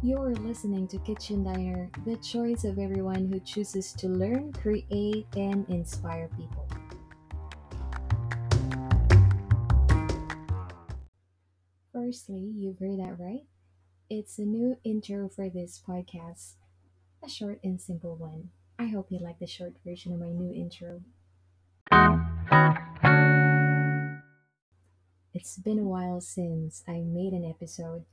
You're listening to Kitchen Diner, the choice of everyone who chooses to learn, create, and inspire people. Firstly, you've heard that right. It's a new intro for this podcast, a short and simple one. I hope you like the short version of my new intro. It's been a while since I made an episode.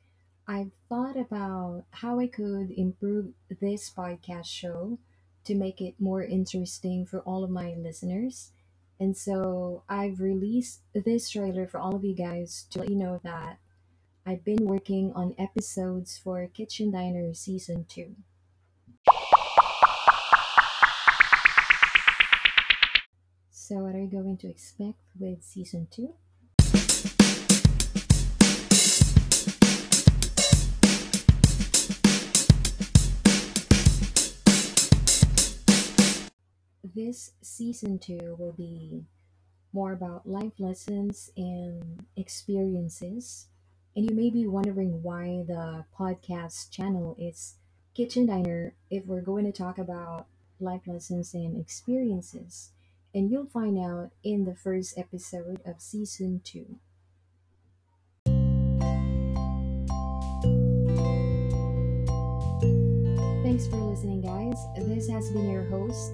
I've thought about how I could improve this podcast show to make it more interesting for all of my listeners. And so I've released this trailer for all of you guys to let you know that I've been working on episodes for Kitchen Diner Season 2. So, what are you going to expect with Season 2? This Season 2 will be more about life lessons and experiences. And you may be wondering why the podcast channel is Kitchen Diner if we're going to talk about life lessons and experiences. And you'll find out in the first episode of season 2. Thanks for listening, guys. This has been your host,